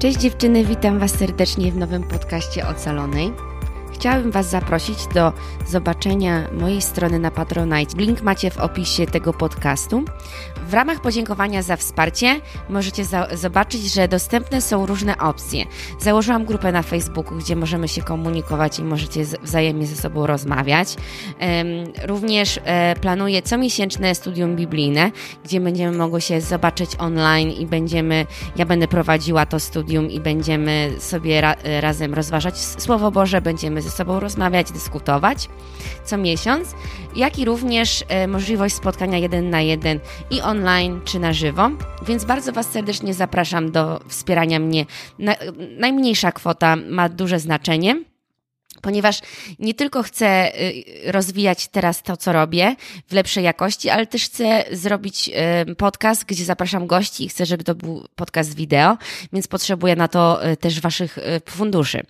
Cześć dziewczyny, witam Was serdecznie w nowym podcaście Ocalonej. Chciałabym Was zaprosić do zobaczenia mojej strony na Patronite. Link macie w opisie tego podcastu. W ramach podziękowania za wsparcie możecie za zobaczyć, że dostępne są różne opcje. Założyłam grupę na Facebooku, gdzie możemy się komunikować i możecie wzajemnie ze sobą rozmawiać. Również e, planuję comiesięczne studium biblijne, gdzie będziemy mogły się zobaczyć online i będziemy, ja będę prowadziła to studium i będziemy sobie ra razem rozważać Słowo Boże, będziemy ze sobą rozmawiać, dyskutować co miesiąc, jak i również e, możliwość spotkania jeden na jeden i online czy na żywo. Więc bardzo Was serdecznie zapraszam do wspierania mnie. Na, najmniejsza kwota ma duże znaczenie ponieważ nie tylko chcę y, rozwijać teraz to, co robię w lepszej jakości, ale też chcę zrobić y, podcast, gdzie zapraszam gości i chcę, żeby to był podcast wideo, więc potrzebuję na to y, też Waszych funduszy.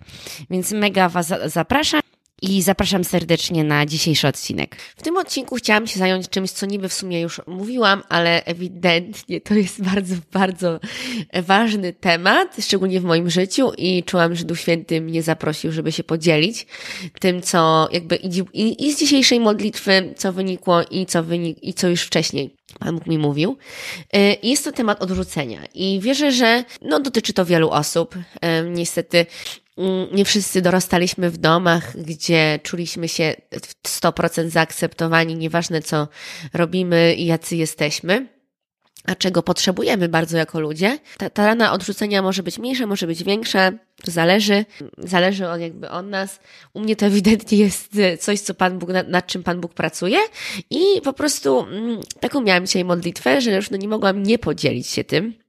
Więc mega Was zapraszam i zapraszam serdecznie na dzisiejszy odcinek. W tym odcinku chciałam się zająć czymś, co niby w sumie już mówiłam, ale ewidentnie to jest bardzo, bardzo ważny temat, szczególnie w moim życiu i czułam, że Duch Święty mnie zaprosił, żeby się podzielić tym, co jakby i, i z dzisiejszej modlitwy, co wynikło i co, wynik, i co już wcześniej Pan Bóg mi mówił. Y, jest to temat odrzucenia i wierzę, że no, dotyczy to wielu osób. Y, niestety nie wszyscy dorastaliśmy w domach, gdzie czuliśmy się 100% zaakceptowani, nieważne co robimy i jacy jesteśmy a czego potrzebujemy bardzo jako ludzie. Ta, ta rana odrzucenia może być mniejsza, może być większa, to zależy, zależy on jakby od nas. U mnie to ewidentnie jest coś, co Pan Bóg, nad, nad czym Pan Bóg pracuje i po prostu mm, taką miałam dzisiaj modlitwę, że już no nie mogłam nie podzielić się tym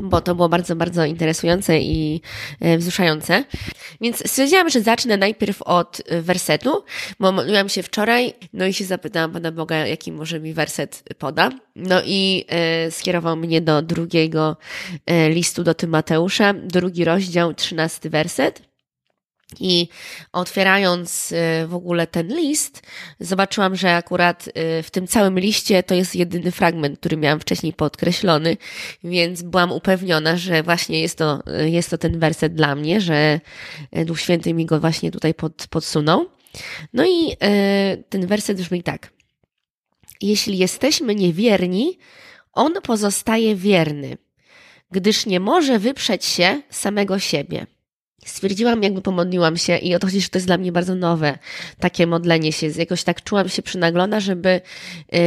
bo to było bardzo, bardzo interesujące i e, wzruszające. Więc stwierdziłam, że zacznę najpierw od e, wersetu, bo modliłam się wczoraj, no i się zapytałam Pana Boga, jaki może mi werset poda. No i e, skierował mnie do drugiego listu do Tymoteusza, drugi rozdział, trzynasty werset. I otwierając y, w ogóle ten list, zobaczyłam, że akurat y, w tym całym liście to jest jedyny fragment, który miałam wcześniej podkreślony, więc byłam upewniona, że właśnie jest to, y, jest to ten werset dla mnie, że Duch Święty mi go właśnie tutaj pod, podsunął. No i ten werset brzmi tak. Jeśli jesteśmy niewierni, on pozostaje wierny, gdyż nie może wyprzeć się samego siebie stwierdziłam, jakby pomodliłam się i o to chodzi, że to jest dla mnie bardzo nowe, takie modlenie się. Jakoś tak czułam się przynaglona, żeby yy,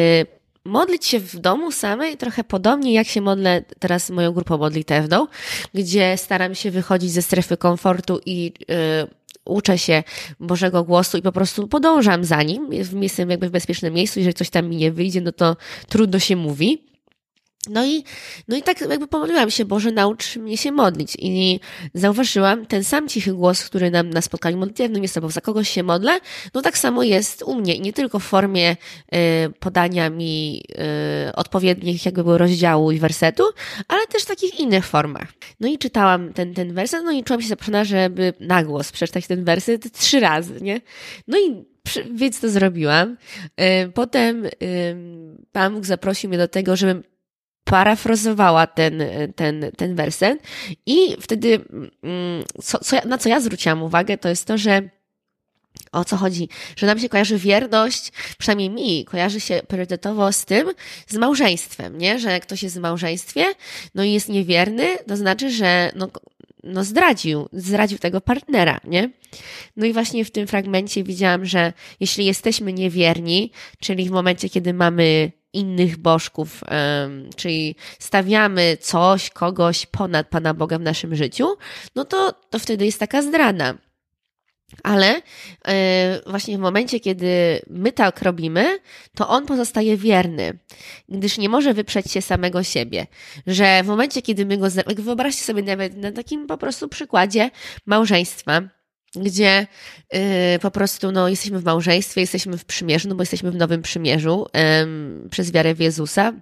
modlić się w domu samej, trochę podobnie jak się modlę teraz moją grupą modlitewną, gdzie staram się wychodzić ze strefy komfortu i yy, uczę się Bożego głosu i po prostu podążam za nim. Jestem jakby w bezpiecznym miejscu, jeżeli coś tam mi nie wyjdzie, no to trudno się mówi. No i, no i tak jakby pomodliłam się, Boże, naucz mnie się modlić. I zauważyłam ten sam cichy głos, który nam na spotkaniu modlitewnym jest, bo za kogoś się modlę, no tak samo jest u mnie. I nie tylko w formie y, podania mi y, odpowiednich jakby rozdziału i wersetu, ale też w takich innych formach. No i czytałam ten, ten werset, no i czułam się zaproszona, żeby na głos przeczytać ten werset trzy razy, nie? No i więc to zrobiłam. Y, potem Pan Bóg zaprosił mnie do tego, żebym parafrazowała ten, ten, ten werset i wtedy mm, co, co, na co ja zwróciłam uwagę, to jest to, że o co chodzi? Że nam się kojarzy wierność, przynajmniej mi, kojarzy się priorytetowo z tym, z małżeństwem, nie? Że jak ktoś jest w małżeństwie, no i jest niewierny, to znaczy, że no, no zdradził, zdradził tego partnera, nie? No i właśnie w tym fragmencie widziałam, że jeśli jesteśmy niewierni, czyli w momencie, kiedy mamy innych bożków, czyli stawiamy coś, kogoś ponad Pana Boga w naszym życiu, no to, to wtedy jest taka zdrada. Ale e, właśnie w momencie, kiedy my tak robimy, to on pozostaje wierny, gdyż nie może wyprzeć się samego siebie. Że w momencie, kiedy my go. Wyobraźcie sobie nawet na takim po prostu przykładzie małżeństwa gdzie y, po prostu no, jesteśmy w małżeństwie, jesteśmy w przymierzu, no bo jesteśmy w nowym przymierzu y, przez wiarę w Jezusa.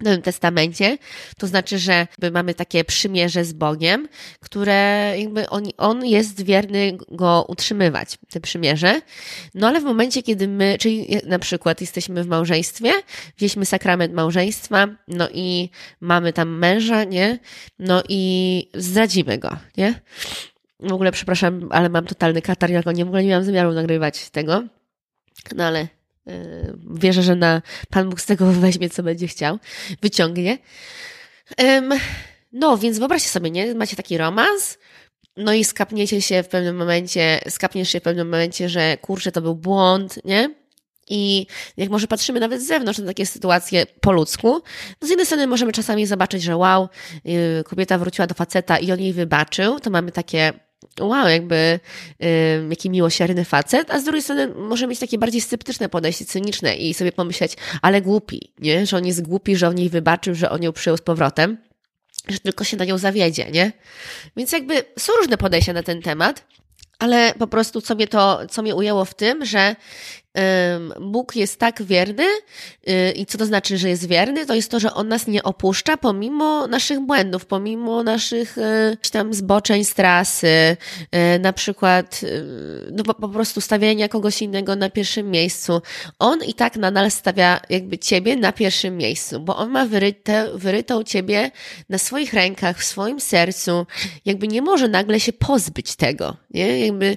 w Nowym Testamencie, to znaczy, że mamy takie przymierze z Bogiem, które jakby on, on jest wierny go utrzymywać, te przymierze. No ale w momencie, kiedy my, czyli na przykład jesteśmy w małżeństwie, wzięliśmy sakrament małżeństwa, no i mamy tam męża, nie? No i zdradzimy go, nie? W ogóle przepraszam, ale mam totalny katar, ja go nie, w ogóle nie miałam zamiaru nagrywać tego. No ale Yy, wierzę, że na Pan Bóg z tego weźmie, co będzie chciał, wyciągnie. No, więc wyobraźcie sobie, nie? Macie taki romans, no i skapniecie się w pewnym momencie, skapniesz się w pewnym momencie, że kurczę, to był błąd, nie? I jak może patrzymy nawet z zewnątrz na takie sytuacje po ludzku, no z jednej strony możemy czasami zobaczyć, że wow, yy, kobieta wróciła do faceta i on jej wybaczył, to mamy takie wow, jakby yy, jaki miłosierny facet, a z drugiej strony może mieć takie bardziej sceptyczne podejście, cyniczne i sobie pomyśleć, ale głupi, nie? Że on jest głupi, że on jej wybaczył, że on ją przyjął z powrotem, że tylko się na nią zawiedzie, nie? Więc jakby są różne podejścia na ten temat, ale po prostu co mnie to, co mnie ujęło w tym, że Bóg jest tak wierny y, i co to znaczy, że jest wierny? To jest to, że On nas nie opuszcza pomimo naszych błędów, pomimo naszych y, tam zboczeń z trasy, y, na przykład no, po, po prostu stawiania kogoś innego na pierwszym miejscu. On i tak nadal stawia jakby Ciebie na pierwszym miejscu, bo On ma wyryte, wyrytą Ciebie na swoich rękach, w swoim sercu, jakby nie może nagle się pozbyć tego, nie? Jakby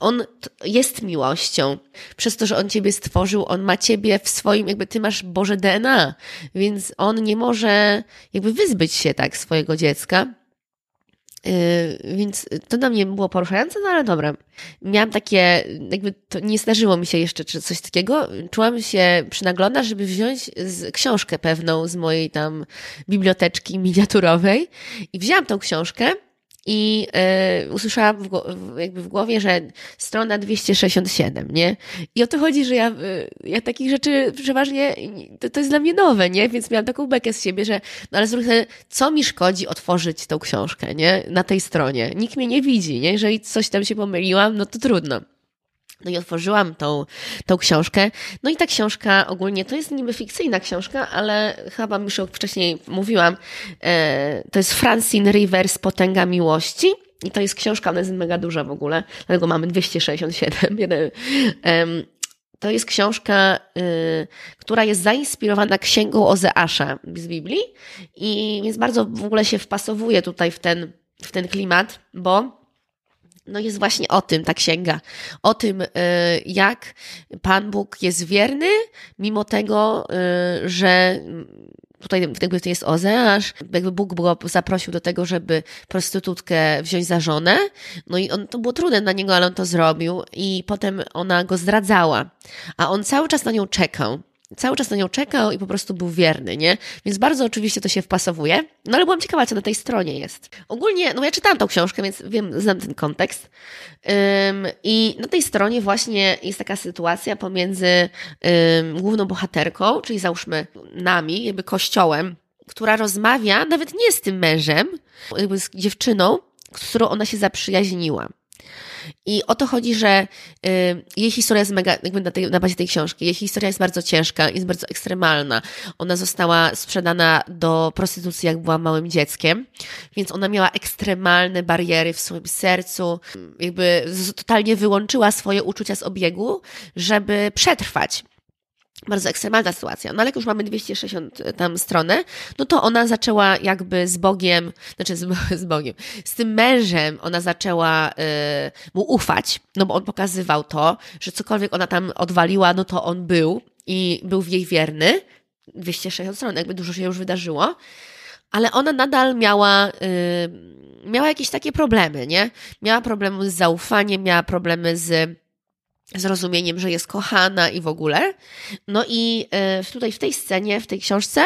On jest miłością, przez to, że On Ciebie stworzył, On ma Ciebie w swoim, jakby Ty masz Boże DNA, więc On nie może jakby wyzbyć się tak swojego dziecka. Yy, więc to dla mnie było poruszające, no ale dobra. Miałam takie, jakby to nie zdarzyło mi się jeszcze czy coś takiego. Czułam się przynaglona, żeby wziąć z, książkę pewną z mojej tam biblioteczki miniaturowej i wzięłam tą książkę i y, usłyszałam w, jakby w głowie, że strona 267, nie? I o to chodzi, że ja, y, ja takich rzeczy przeważnie, to, to jest dla mnie nowe, nie? Więc miałam taką bekę z siebie, że no ale zwrócę, co mi szkodzi otworzyć tą książkę, nie? Na tej stronie. Nikt mnie nie widzi, nie? Jeżeli coś tam się pomyliłam, no to trudno. No i otworzyłam tą, tą książkę. No i ta książka ogólnie to jest niby fikcyjna książka, ale chyba już wcześniej mówiłam. E, to jest Francine Rivers Potęga Miłości. I to jest książka, ona jest mega duża w ogóle, dlatego mamy 267. To jest książka, y, która jest zainspirowana księgą Ozeasza z Biblii i więc bardzo w ogóle się wpasowuje tutaj w ten, w ten klimat, bo no jest właśnie o tym ta księga. O tym, y, jak Pan Bóg jest wierny, mimo tego, y, że tutaj jakby to jest Ozeasz, jakby Bóg go zaprosił do tego, żeby prostytutkę wziąć za żonę. No i on, to było trudne dla niego, ale on to zrobił i potem ona go zdradzała. A on cały czas na nią czekał cały czas na nią czekał i po prostu był wierny, nie? Więc bardzo oczywiście to się wpasowuje. No ale byłam ciekawa, co na tej stronie jest. Ogólnie, no ja czytałam tą książkę, więc wiem, znam ten kontekst. Um, I na tej stronie właśnie jest taka sytuacja pomiędzy um, główną bohaterką, czyli załóżmy nami, jakby kościołem, która rozmawia nawet nie z tym mężem, jakby z dziewczyną, z którą ona się zaprzyjaźniła. I o to chodzi, że y, jej historia jest mega, jakby na, tej, na bazie tej książki, jej historia jest bardzo ciężka, jest bardzo ekstremalna. Ona została sprzedana do prostytucji, jak była małym dzieckiem, więc ona miała ekstremalne bariery w swoim sercu, jakby totalnie wyłączyła swoje uczucia z obiegu, żeby przetrwać bardzo ekstremalna sytuacja. No ale jak już mamy 260 e, tam stronę, no to ona zaczęła jakby z Bogiem, znaczy z, z Bogiem, z tym mężem ona zaczęła y, mu ufać, no bo on pokazywał to, że cokolwiek ona tam odwaliła, no to on był i był w jej wierny. 260 stron, jakby dużo się już wydarzyło. Ale ona nadal miała, y, miała jakieś takie problemy, nie? Miała problemy z zaufaniem, miała problemy z zrozumieniem, że jest kochana i w ogóle. No i e, tutaj w tej scenie, w tej książce,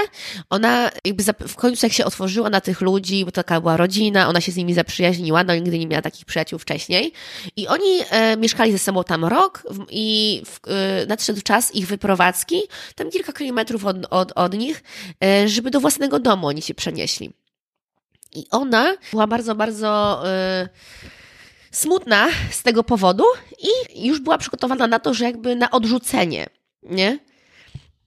ona jakby w końcu jak się otworzyła na tych ludzi, bo taka była rodzina, ona się z nimi zaprzyjaźniła, no nigdy nie miała takich przyjaciół wcześniej. I oni e, mieszkali ze sobą tam rok i e, nadszedł czas ich wyprowadzki, tam kilka kilometrów od, od, od nich, żeby do własnego domu oni się przenieśli. I ona była bardzo, bardzo... E, smutna z tego powodu i już była przygotowana na to, że jakby na odrzucenie, nie?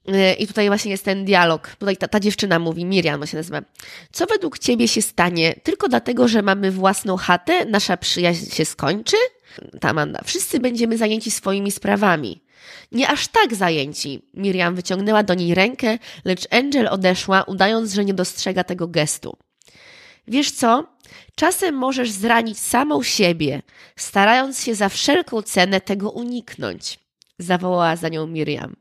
Y, I tutaj właśnie jest ten dialog. Tutaj ta, ta dziewczyna mówi, Miriam się nazywa. Co według ciebie się stanie? Tylko dlatego, że mamy własną chatę, nasza przyjaźń się skończy? Ta. Wszyscy będziemy zajęci swoimi sprawami. Nie aż tak zajęci. Miriam wyciągnęła do niej rękę, lecz Angel odeszła, udając, że nie dostrzega tego gestu. Wiesz co? Czasem możesz zranić samą siebie, starając się za wszelką cenę tego uniknąć. Zawołała za nią Miriam.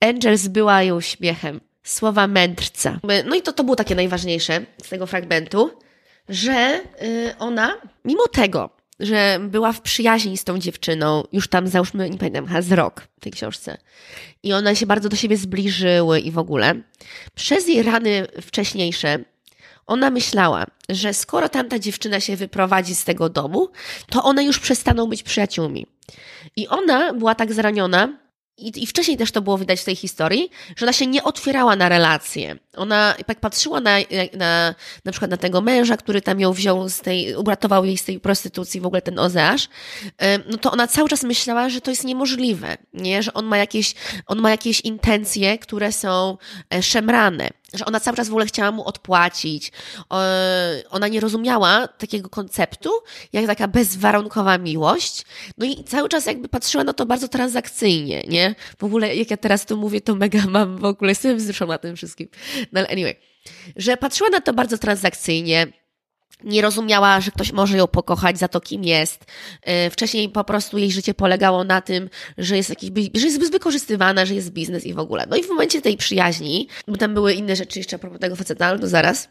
Angel zbyła ją śmiechem. Słowa mędrca. No i to, to było takie najważniejsze z tego fragmentu, że yy, ona, mimo tego, że była w przyjaźni z tą dziewczyną, już tam załóżmy, nie pamiętam, z rok w tej książce. I one się bardzo do siebie zbliżyły i w ogóle. Przez jej rany wcześniejsze, ona myślała, że skoro tamta dziewczyna się wyprowadzi z tego domu, to one już przestaną być przyjaciółmi. I ona była tak zraniona, i, I wcześniej też to było widać w tej historii, że ona się nie otwierała na relacje. Ona jak patrzyła na, na, na przykład na tego męża, który tam ją wziął z tej, uratował jej z tej prostytucji, w ogóle ten Ozeasz, no to ona cały czas myślała, że to jest niemożliwe, nie? Że on ma jakieś, on ma jakieś intencje, które są e, szemrane że ona cały czas w ogóle chciała mu odpłacić. Ona nie rozumiała takiego konceptu, jak taka bezwarunkowa miłość. No i cały czas jakby patrzyła na to bardzo transakcyjnie, nie? W ogóle, jak ja teraz to mówię, to mega mam w ogóle, jestem wzruszona tym wszystkim. No ale anyway, że patrzyła na to bardzo transakcyjnie, nie rozumiała, że ktoś może ją pokochać za to, kim jest. E, wcześniej po prostu jej życie polegało na tym, że jest jakiś, że jest wykorzystywana, że jest biznes i w ogóle. No i w momencie tej przyjaźni, bo tam były inne rzeczy jeszcze a propos tego faceta, to zaraz.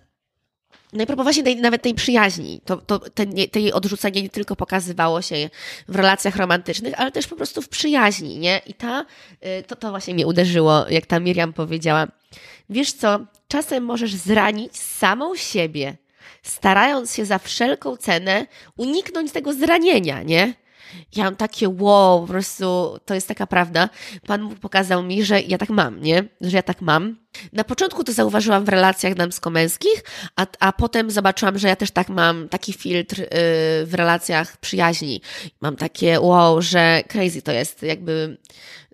No propos właśnie tej, nawet tej przyjaźni, to, to ten, te jej odrzucenie nie tylko pokazywało się w relacjach romantycznych, ale też po prostu w przyjaźni, nie? I ta, e, to, to właśnie mnie uderzyło, jak ta Miriam powiedziała. Wiesz co, czasem możesz zranić samą siebie, starając się za wszelką cenę uniknąć tego zranienia, nie? Ja mam takie wow, po prostu to jest taka prawda. Pan pokazał mi, że ja tak mam, nie? Że ja tak mam. Na początku to zauważyłam w relacjach damsko-męskich, a, a potem zobaczyłam, że ja też tak mam taki filtr yy, w relacjach przyjaźni. Mam takie wow, że crazy to jest, jakby.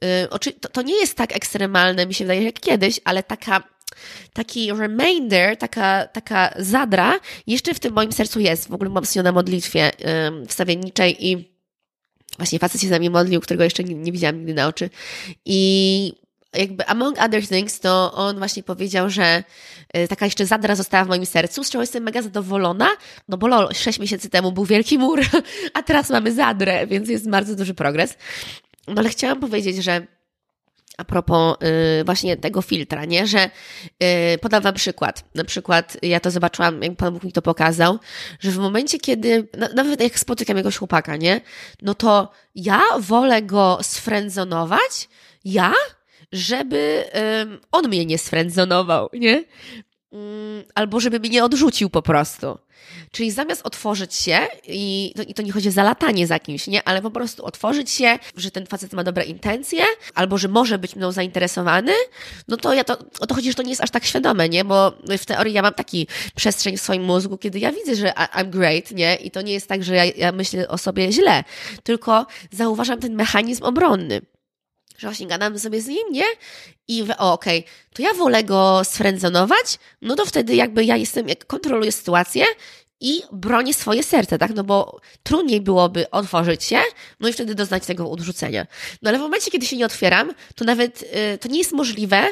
Yy, to, to nie jest tak ekstremalne, mi się wydaje, jak kiedyś, ale taka taki reminder, taka, taka zadra jeszcze w tym moim sercu jest. W ogóle mam się na modlitwie wstawienniczej i właśnie facet się za mnie modlił, którego jeszcze nie, nie widziałam nigdy na oczy. I jakby among other things, to on właśnie powiedział, że e, taka jeszcze zadra została w moim sercu, z czego jestem mega zadowolona, no bo lol, 6 miesięcy temu był wielki mur, a teraz mamy zadrę, więc jest bardzo duży progres. No ale chciałam powiedzieć, że a propos y, właśnie tego filtra, nie? Że y, podam Wam przykład. Na przykład ja to zobaczyłam, jak Pan Bóg mi to pokazał, że w momencie, kiedy, nawet jak spotykam jakiegoś chłopaka, nie? No to ja wolę go sfrędzonować, ja, żeby on mnie nie sfrędzonował, nie? Mm, albo żeby mnie nie odrzucił po prostu. Czyli zamiast otworzyć się, i to, i to nie chodzi o zalatanie za kimś, nie, ale po prostu otworzyć się, że ten facet ma dobre intencje, albo że może być mną zainteresowany, no to ja to, o to chodzi, że to nie jest aż tak świadome, nie, bo w teorii ja mam taki przestrzeń w swoim mózgu, kiedy ja widzę, że I'm great, nie, i to nie jest tak, że ja, ja myślę o sobie źle, tylko zauważam ten mechanizm obronny że właśnie gadamy sobie z nim, nie? I o, okej, okay, to ja wolę go sfrędzonować, no to wtedy jakby ja jestem, kontroluję sytuację i bronię swoje serce, tak? No bo trudniej byłoby otworzyć się, no i wtedy doznać tego odrzucenia. No ale w momencie, kiedy się nie otwieram, to nawet y, to nie jest możliwe,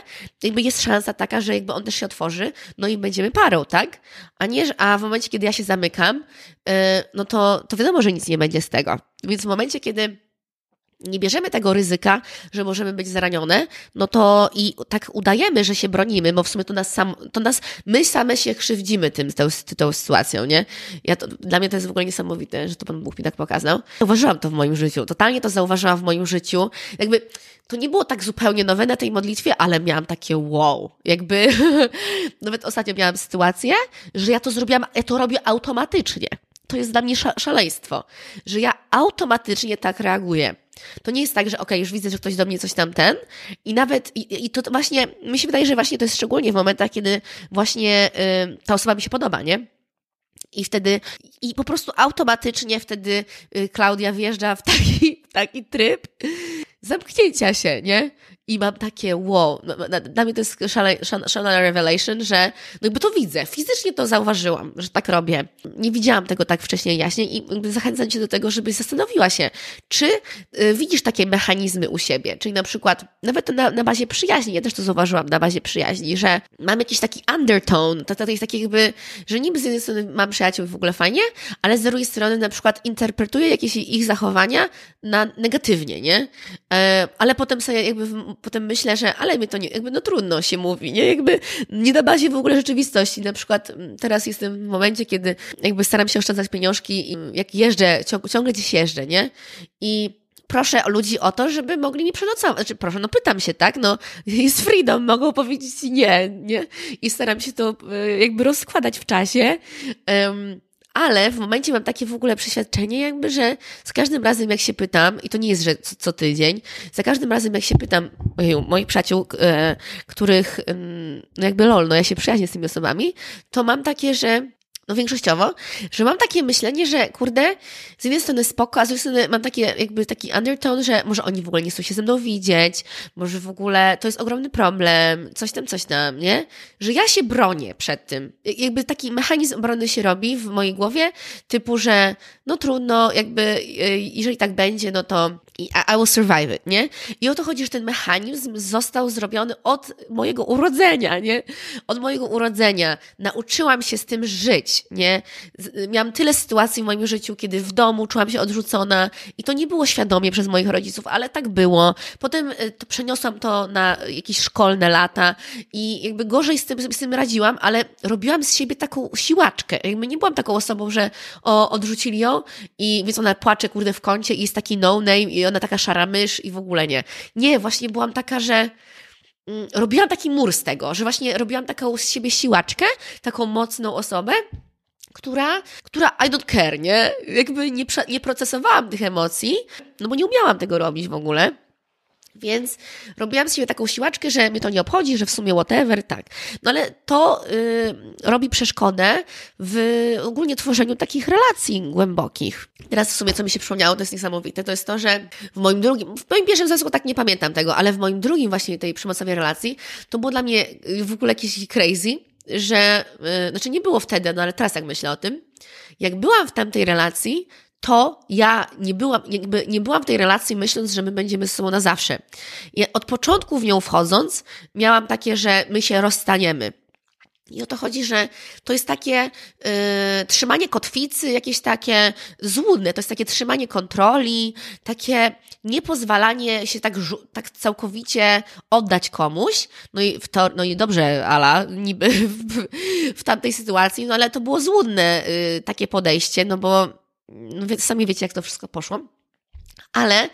jakby jest szansa taka, że jakby on też się otworzy, no i będziemy parą, tak? A nie, a w momencie, kiedy ja się zamykam, y, no to, to wiadomo, że nic nie będzie z tego. Więc w momencie, kiedy nie bierzemy tego ryzyka, że możemy być zranione, no to i tak udajemy, że się bronimy, bo w sumie to nas sam, to nas, my same się krzywdzimy tym, tą, tą sytuacją, nie? Ja to, dla mnie to jest w ogóle niesamowite, że to Pan Bóg mi tak pokazał. Zauważyłam to w moim życiu, totalnie to zauważyłam w moim życiu. Jakby, to nie było tak zupełnie nowe na tej modlitwie, ale miałam takie wow. Jakby, nawet ostatnio miałam sytuację, że ja to zrobiłam, ja to robię automatycznie. To jest dla mnie szaleństwo, że ja automatycznie tak reaguję. To nie jest tak, że okej, okay, już widzę, że ktoś do mnie coś tam ten i nawet, i, i to właśnie, mi się wydaje, że właśnie to jest szczególnie w momentach, kiedy właśnie y, ta osoba mi się podoba, nie? I wtedy, i po prostu automatycznie wtedy y, Klaudia wjeżdża w taki, w taki tryb zamknięcia się, nie? i mam takie wow, no, dla mnie to jest szalona revelation, że no jakby to widzę, fizycznie to zauważyłam, że tak robię. Nie widziałam tego tak wcześniej jaśnie i zachęcam Cię do tego, żebyś zastanowiła się, czy y, widzisz takie mechanizmy u siebie, czyli na przykład nawet na, na bazie przyjaźni, ja też to zauważyłam na bazie przyjaźni, że mam jakiś taki undertone, to, to jest takie jakby, że niby z jednej strony mam przyjaciół w ogóle fajnie, ale z drugiej strony na przykład interpretuję jakieś ich zachowania na negatywnie, nie? E, ale potem sobie jakby, potem myślę, że ale mi to nie, jakby no trudno się mówi, nie? Jakby nie na bazie w ogóle rzeczywistości. Na przykład mm, teraz jestem w momencie, kiedy jakby staram się oszczędzać pieniążki i jak jeżdżę, ciągle gdzieś jeżdżę, nie? I proszę ludzi o to, żeby mogli mi przenocować. Znaczy, proszę, no pytam się, tak? No, jest freedom, mogą powiedzieć nie, nie? I staram się to e, jakby rozkładać w czasie. Um, ale w momencie mam takie w ogóle przeświadczenie, jakby, że z każdym razem, jak się pytam, i to nie jest, że co, co tydzień, za każdym razem, jak się pytam ojeju, moich przyjaciół, e, których, no jakby lol, no ja się przyjaźnię z tymi osobami, to mam takie, że no większościowo, że mam takie myślenie, że kurde, z jednej strony spoko, a z drugiej strony mam takie, jakby taki undertone, że może oni w ogóle nie chcą się ze mną widzieć, może w ogóle to jest ogromny problem, coś tam, coś tam, nie? Że ja się bronię przed tym. Jakby taki mechanizm obrony się robi w mojej głowie, typu, że no trudno, jakby e, jeżeli tak będzie, no to i I will survive it, nie? I o to chodzi, że ten mechanizm został zrobiony od mojego urodzenia, nie? Od mojego urodzenia. Nauczyłam się z tym żyć, nie? Miałam tyle sytuacji w moim życiu, kiedy w domu czułam się odrzucona i to nie było świadomie przez moich rodziców, ale tak było. Potem e, to przeniosłam to na jakieś szkolne lata i jakby gorzej z tym, z tym radziłam, ale robiłam z siebie taką siłaczkę. Jakby nie byłam taką osobą, że o, odrzucili ją i więc ona płacze, kurde, w kącie i jest taki no name i ona taka szara mysz i w ogóle nie. Nie, właśnie byłam taka, że mm, robiłam taki mur z tego, że właśnie robiłam taką z siebie siłaczkę, taką mocną osobę, która, która I don't care, nie? Jakby nie, nie procesowałam tych emocji, no bo nie umiałam tego robić w ogóle. Więc robiłam sobie taką siłaczkę, że mnie to nie obchodzi, że w sumie whatever, tak. No ale to y, robi przeszkodę w ogólnie tworzeniu takich relacji głębokich. Teraz w sumie, co mi się przypomniało, to jest niesamowite, to jest to, że w moim drugim, w moim pierwszym związku tak nie pamiętam tego, ale w moim drugim właśnie tej przemocowej relacji, to było dla mnie w ogóle jakieś crazy, że, y, znaczy nie było wtedy, no ale teraz jak myślę o tym, jak byłam w tamtej relacji, to ja nie byłam, jakby nie byłam w tej relacji myśląc, że my będziemy ze sobą na zawsze. Ja od początku w nią wchodząc, miałam takie, że my się rozstaniemy. I o to chodzi, że to jest takie y, trzymanie kotwicy, jakieś takie złudne, to jest takie trzymanie kontroli, takie niepozwalanie się tak, tak całkowicie oddać komuś. No i, w to, no i dobrze, Ala, niby w, w tamtej sytuacji, no ale to było złudne y, takie podejście, no bo no, sami wiecie, jak to wszystko poszło. Ale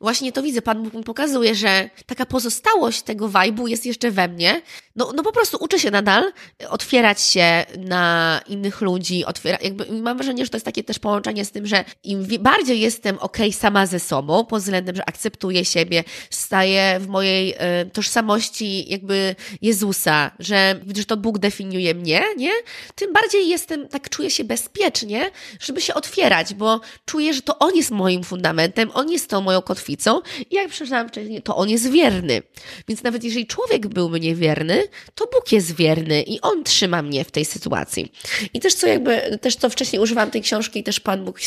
właśnie to widzę, Pan Bóg mi pokazuje, że taka pozostałość tego wajbu jest jeszcze we mnie. No, no po prostu uczę się nadal otwierać się na innych ludzi, otwiera, jakby mam wrażenie, że to jest takie też połączenie z tym, że im bardziej jestem ok sama ze sobą, pod względem, że akceptuję siebie, staję w mojej y, tożsamości jakby Jezusa, że, że to Bóg definiuje mnie, nie? Tym bardziej jestem, tak czuję się bezpiecznie, żeby się otwierać, bo czuję, że to On jest moim fundamentem, On jest tą moją kotwicą i jak przeczytałam wcześniej, to On jest wierny. Więc nawet jeżeli człowiek był mnie wierny, to Bóg jest wierny i On trzyma mnie w tej sytuacji. I też co jakby, też co wcześniej używałam tej książki i też Pan Bóg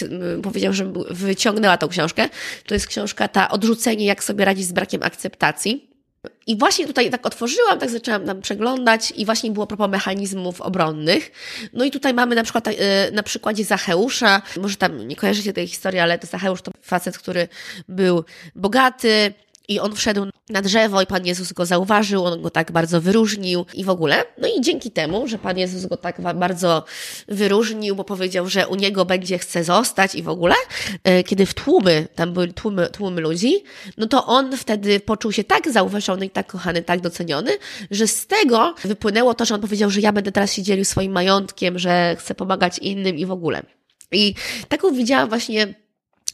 powiedział, że wyciągnęła tą książkę. To jest książka ta Odrzucenie, jak sobie radzić z brakiem akceptacji. I właśnie tutaj tak otworzyłam, tak zaczęłam tam przeglądać i właśnie było propos mechanizmów obronnych. No i tutaj mamy na przykład e, na przykładzie Zacheusza, może tam nie kojarzycie tej historii, ale to Zacheusz to facet, który był bogaty, i on wszedł na drzewo i Pan Jezus go zauważył, on go tak bardzo wyróżnił i w ogóle. No i dzięki temu, że Pan Jezus go tak bardzo wyróżnił, bo powiedział, że u niego będzie chce zostać i w ogóle, e, kiedy w tłumy, tam były tłumy, tłumy ludzi, no to on wtedy poczuł się tak zauważony i tak kochany, tak doceniony, że z tego wypłynęło to, że on powiedział, że ja będę teraz się dzielił swoim majątkiem, że chcę pomagać innym i w ogóle. I taką widziałam właśnie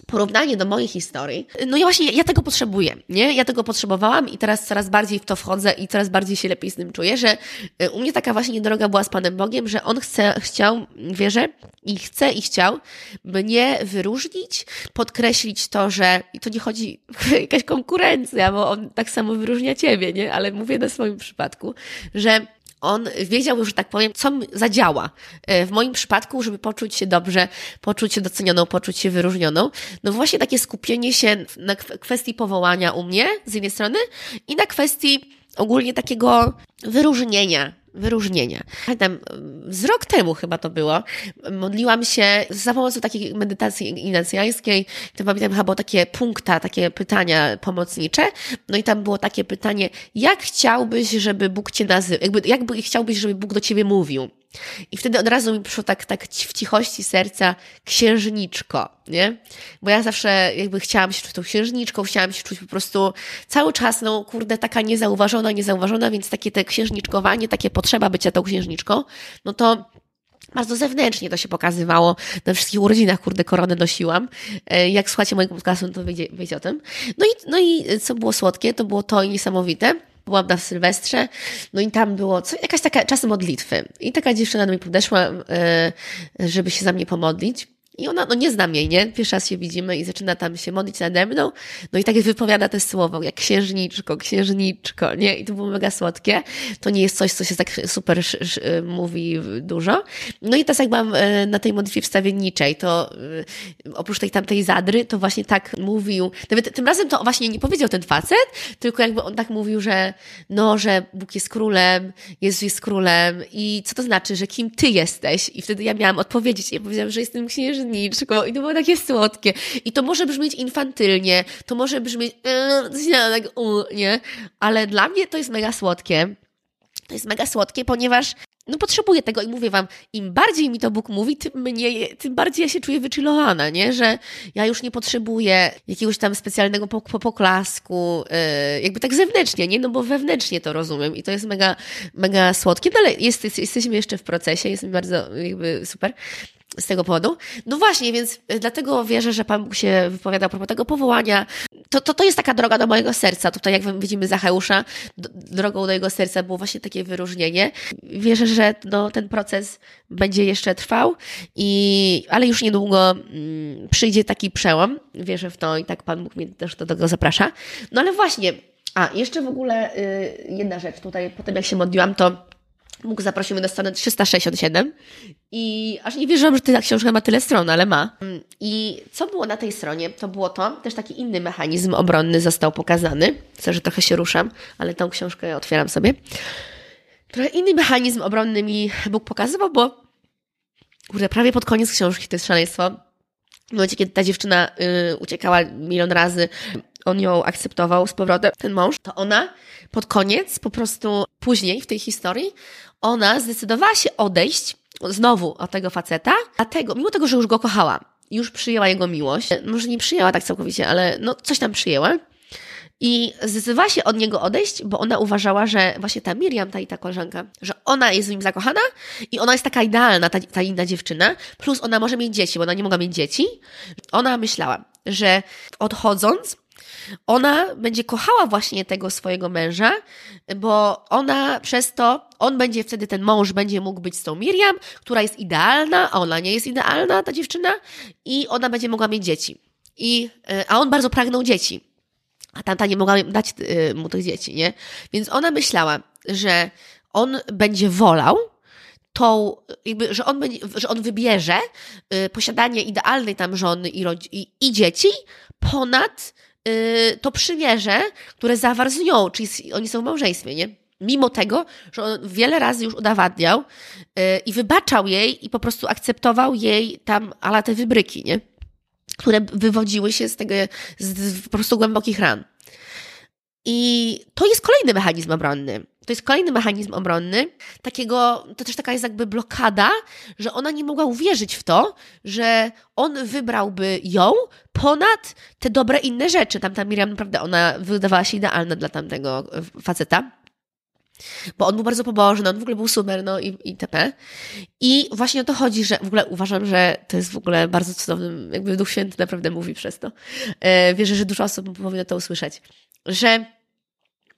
porównanie do mojej historii, no i właśnie ja tego potrzebuję, nie? Ja tego potrzebowałam i teraz coraz bardziej w to wchodzę i coraz bardziej się lepiej z tym czuję, że y, u mnie taka właśnie droga była z Panem Bogiem, że On chce, chciał, wierzę i chce i chciał mnie wyróżnić, podkreślić to, że i to nie chodzi jakaś konkurencja, bo On tak samo wyróżnia Ciebie, nie? Ale mówię na swoim przypadku, że on wiedział, że tak powiem, co zadziała e, w moim przypadku, żeby poczuć się dobrze, poczuć się docenioną, poczuć się wyróżnioną. No właśnie takie skupienie się na kwestii powołania u mnie z jednej strony i na kwestii ogólnie takiego wyróżnienia, wyróżnienia. Pamiętam, z rok temu chyba to było, modliłam się za pomocą takiej medytacji ignacjańskiej, to pamiętam chyba było takie punkta, takie pytania pomocnicze, no i tam było takie pytanie, jak chciałbyś, żeby Bóg Cię nazywał, jakby, jakby chciałbyś, żeby Bóg do Ciebie mówił? I wtedy od razu mi przyszło tak, tak w cichości serca księżniczko, nie? Bo ja zawsze jakby chciałam się czuć tą księżniczką, chciałam się czuć po prostu cały czas, no kurde, taka niezauważona, niezauważona, więc takie te księżniczkowanie, takie potrzeba bycia tą księżniczką, no to bardzo zewnętrznie to się pokazywało. Na wszystkich urodzinach, kurde, koronę nosiłam. E, jak słuchacie mojego podcastu, to wiecie, wiecie o tym. No i, no i co było słodkie, to było to niesamowite byłam na Sylwestrze, no i tam było co, jakaś taka czas modlitwy. I taka dziewczyna do mnie podeszła, e, żeby się za mnie pomodlić. I ona, no nie znam jej, nie? Pierwszy raz się widzimy i zaczyna tam się modlić nade mną. No i tak wypowiada te słowo, jak księżniczko, księżniczko, nie? I to było mega słodkie. To nie jest coś, co się tak super mówi dużo. No i teraz jak byłam e, na tej modlitwie wstawienniczej, to e, oprócz tej tamtej zadry, to właśnie tak mówił, nawet tym razem to właśnie nie powiedział ten facet, tylko jakby on tak mówił, że no, że Bóg jest królem, Jezus jest królem i co to znaczy, że kim ty jesteś? I wtedy ja miałam odpowiedzieć. Ja powiedziałam, że jestem księżniczką księżniczką i to było takie słodkie. I to może brzmieć infantylnie, to może brzmieć yy, tak, nie? Ale dla mnie to jest mega słodkie. To jest mega słodkie, ponieważ no potrzebuję tego i mówię wam, im bardziej mi to Bóg mówi, tym, mnie, tym bardziej ja się czuję wyczulowana, nie? Że ja już nie potrzebuję jakiegoś tam specjalnego poklasku, yy, jakby tak zewnętrznie, nie? No bo wewnętrznie to rozumiem i to jest mega, mega słodkie, no ale jest, jesteśmy jeszcze w procesie, jest mi bardzo jakby super z tego powodu. No właśnie, więc e, dlatego wierzę, że Pan Bóg się wypowiada a propos tego powołania. To, to, to jest taka droga do mojego serca. Tutaj, jak widzimy Zacheusza, drogą do jego serca było właśnie takie wyróżnienie. Wierzę, że no, ten proces będzie jeszcze trwał, i, ale już niedługo mm, przyjdzie taki przełom. Wierzę w to i tak Pan Bóg mnie też do tego zaprasza. No ale właśnie, a jeszcze w ogóle y, jedna rzecz. Tutaj, potem jak się modliłam, to Bóg zaprosił mnie na stronę 367 i aż nie wierzyłam, że ta książka ma tyle stron, ale ma. I co było na tej stronie? To było to, też taki inny mechanizm obronny został pokazany. Chcę, że trochę się ruszam, ale tą książkę otwieram sobie. Trochę inny mechanizm obronny mi Bóg pokazywał, bo kurde, prawie pod koniec książki to jest szaleństwo. W momencie, kiedy ta dziewczyna y, uciekała milion razy, on ją akceptował z powrotem, ten mąż, to ona pod koniec, po prostu później w tej historii, ona zdecydowała się odejść znowu od tego faceta, dlatego, mimo tego, że już go kochała, już przyjęła jego miłość, może nie przyjęła tak całkowicie, ale no coś tam przyjęła, i zdecydowała się od niego odejść, bo ona uważała, że właśnie ta Miriam, ta i ta koleżanka, że ona jest w nim zakochana i ona jest taka idealna, ta, ta inna dziewczyna, plus ona może mieć dzieci, bo ona nie mogła mieć dzieci. Ona myślała, że odchodząc, ona będzie kochała właśnie tego swojego męża, bo ona przez to, on będzie wtedy, ten mąż będzie mógł być z tą Miriam, która jest idealna, a ona nie jest idealna, ta dziewczyna, i ona będzie mogła mieć dzieci. I, e, a on bardzo pragnął dzieci. A tamta nie mogła dać e, mu tych dzieci, nie? Więc ona myślała, że on będzie wolał, tą, jakby, że on, będzie, że on wybierze y, posiadanie idealnej tam żony i, i, i dzieci ponad to przymierze, które zawarł z nią, czyli oni są w małżeństwie, nie? Mimo tego, że on wiele razy już udowadniał y, i wybaczał jej i po prostu akceptował jej tam ala te wybryki, nie? Które wywodziły się z tego, z po prostu głębokich ran. I to jest kolejny mechanizm obronny. To jest kolejny mechanizm obronny, takiego, to też taka jest jakby blokada, że ona nie mogła uwierzyć w to, że on wybrałby ją ponad te dobre inne rzeczy. Tamta Miriam naprawdę, ona wydawała się idealna dla tamtego faceta. bo on był bardzo pobożny, on w ogóle był super, no i itp. I właśnie o to chodzi, że w ogóle uważam, że to jest w ogóle bardzo cudowny, jakby Duch Święty naprawdę mówi przez to. E, wierzę, że dużo osób powinno to usłyszeć, że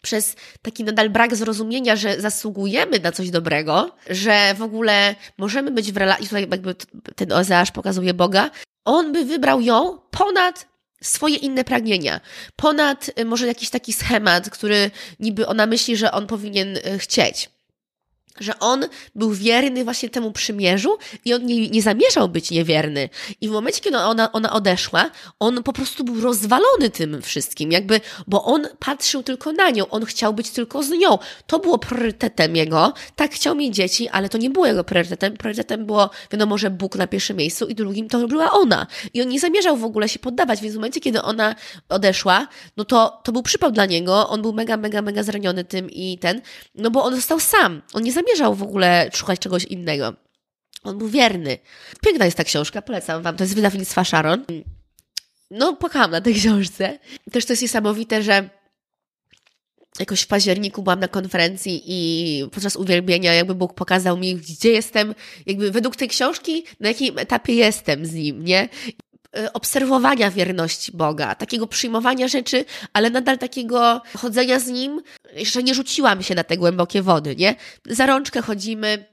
przez taki nadal brak zrozumienia, że zasługujemy na coś dobrego, że w ogóle możemy być w relacji, tutaj jakby ten Ozeasz pokazuje Boga, on by wybrał ją ponad swoje inne pragnienia, ponad y, może jakiś taki schemat, który niby ona myśli, że on powinien y, chcieć że on był wierny właśnie temu przymierzu i on nie, nie zamierzał być niewierny. I w momencie, kiedy ona, ona odeszła, on po prostu był rozwalony tym wszystkim, jakby, bo on patrzył tylko na nią, on chciał być tylko z nią. To było priorytetem jego. Tak, chciał mieć dzieci, ale to nie było jego priorytetem. Priorytetem było, wiadomo, że Bóg na pierwszym miejscu i drugim to była ona. I on nie zamierzał w ogóle się poddawać, więc w momencie, kiedy ona odeszła, no to, to był przypał dla niego. On był mega, mega, mega zraniony tym i ten, no bo on został sam. On nie zamierzał w ogóle szukać czegoś innego. On był wierny. Piękna jest ta książka, polecam Wam. To jest wydawnictwa Sharon. No, płakałam na tej książce. Też to jest niesamowite, że jakoś w październiku byłam na konferencji i podczas uwielbienia jakby Bóg pokazał mi, gdzie jestem, jakby według tej książki, na jakim etapie jestem z Nim, nie? E, obserwowania wierności Boga, takiego przyjmowania rzeczy, ale nadal takiego chodzenia z Nim. Jeszcze nie rzuciłam się na te głębokie wody, nie? Za rączkę chodzimy,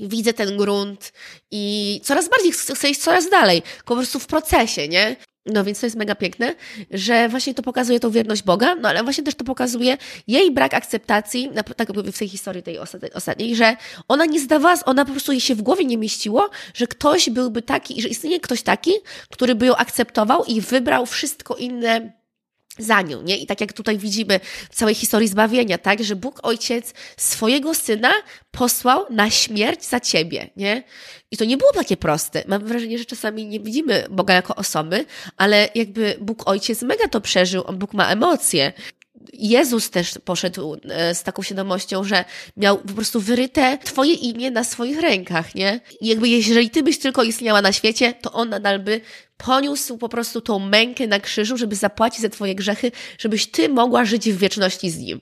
widzę ten grunt i coraz bardziej chcę iść coraz dalej, po prostu w procesie, nie? No więc to jest mega piękne, że właśnie to pokazuje tą wierność Boga, no ale właśnie też to pokazuje jej brak akceptacji, tak w tej historii tej ostatniej, że ona nie zdawała, ona po prostu jej się w głowie nie mieściło, że ktoś byłby taki, że istnieje ktoś taki, który by ją akceptował i wybrał wszystko inne za nią, nie? I tak jak tutaj widzimy w całej historii zbawienia, tak, że Bóg Ojciec swojego Syna posłał na śmierć za Ciebie, nie? I to nie było takie proste. Mam wrażenie, że czasami nie widzimy Boga jako osoby, ale jakby Bóg Ojciec mega to przeżył, on Bóg ma emocje. Jezus też poszedł e, z taką świadomością, że miał po prostu wyryte Twoje imię na swoich rękach, nie? I jakby jeżeli Ty byś tylko istniała na świecie, to On nadal by poniósł po prostu tą mękę na krzyżu, żeby zapłacić za Twoje grzechy, żebyś Ty mogła żyć w wieczności z Nim.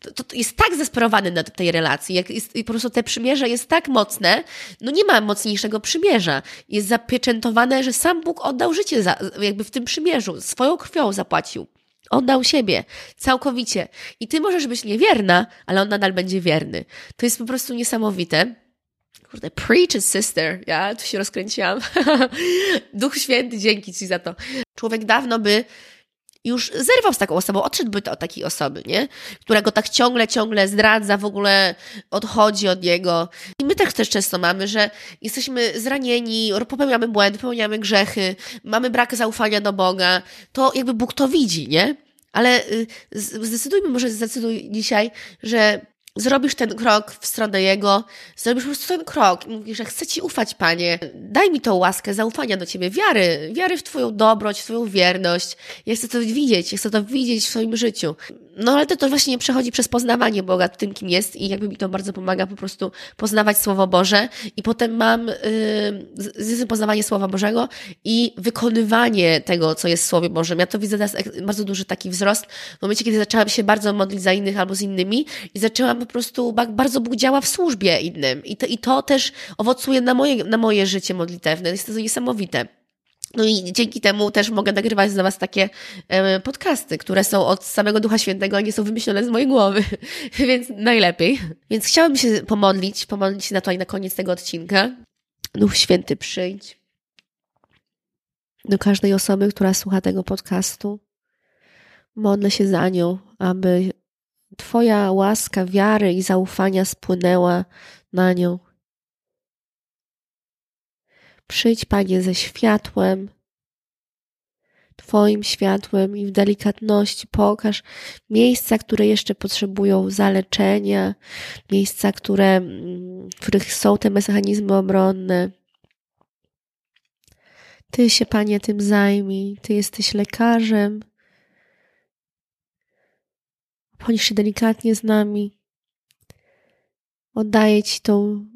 To, to, jest tak zesperowany na tej relacji, jak jest, i po prostu te przymierze jest tak mocne, no nie ma mocniejszego przymierza. Jest zapieczętowane, że sam Bóg oddał życie za, jakby w tym przymierzu, swoją krwią zapłacił. Oddał siebie całkowicie. I ty możesz być niewierna, ale on nadal będzie wierny. To jest po prostu niesamowite. Kurde, preach sister. Ja tu się rozkręciłam. Duch Święty, dzięki Ci za to. Człowiek dawno by już zerwał z taką osobą, odszedłby to od takiej osoby, nie? Która go tak ciągle, ciągle zdradza, w ogóle odchodzi od niego. I my też, też często mamy, że jesteśmy zranieni, popełniamy błędy, popełniamy grzechy, mamy brak zaufania do Boga. To jakby Bóg to widzi, nie? Ale y, zdecydujmy, może zdecyduj dzisiaj, że zrobisz ten krok w stronę Jego, zrobisz po prostu ten krok i mówisz, że chcę Ci ufać, Panie. Daj mi tą łaskę zaufania do Ciebie, wiary, wiary w Twoją dobroć, w Twoją wierność. Ja chcę to widzieć, ja chcę to widzieć w swoim życiu. No ale to, to właśnie nie przechodzi przez poznawanie Boga tym, kim jest i jakby mi to bardzo pomaga po prostu poznawać Słowo Boże i potem mam yy, poznawanie Słowa Bożego i wykonywanie tego, co jest w Słowie Bożym. Ja to widzę teraz bardzo duży taki wzrost w momencie, kiedy zaczęłam się bardzo modlić za innych albo z innymi i zaczęłam prostu, bardzo Bóg działa w służbie innym i to, i to też owocuje na moje, na moje życie modlitewne. Jest to niesamowite. No i dzięki temu też mogę nagrywać dla Was takie podcasty, które są od samego Ducha Świętego, a nie są wymyślone z mojej głowy, więc najlepiej. Więc chciałabym się pomodlić, pomodlić się na to i na koniec tego odcinka. Duch Święty przyjdź do każdej osoby, która słucha tego podcastu. Modlę się za nią, aby Twoja łaska wiary i zaufania spłynęła na nią. Przyjdź, Panie, ze światłem, Twoim światłem i w delikatności pokaż miejsca, które jeszcze potrzebują zaleczenia, miejsca, które, w których są te mechanizmy obronne. Ty się, Panie, tym zajmij. Ty jesteś lekarzem. Bądź się delikatnie z nami. Oddaję Ci tą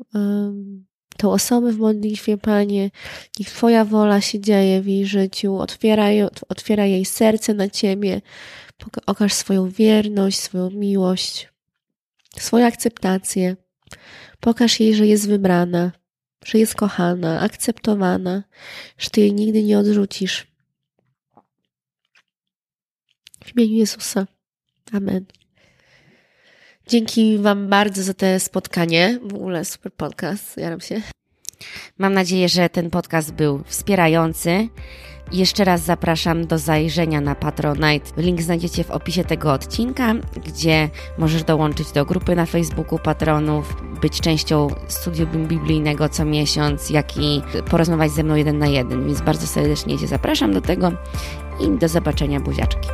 tą osobę w modlitwie, Panie. Niech Twoja wola się dzieje w jej życiu. Otwieraj, otwieraj jej serce na Ciebie. Okaż swoją wierność, swoją miłość. swoją akceptację. Pokaż jej, że jest wybrana, że jest kochana, akceptowana, że ty jej nigdy nie odrzucisz. W imieniu Jezusa. Amen. Dzięki Wam bardzo za to spotkanie. W ogóle super podcast. Jaram się. Mam nadzieję, że ten podcast był wspierający. Jeszcze raz zapraszam do zajrzenia na Patronite. Link znajdziecie w opisie tego odcinka, gdzie możesz dołączyć do grupy na Facebooku patronów, być częścią studium biblijnego co miesiąc, jak i porozmawiać ze mną jeden na jeden. Więc bardzo serdecznie Cię zapraszam do tego i do zobaczenia buziaczki.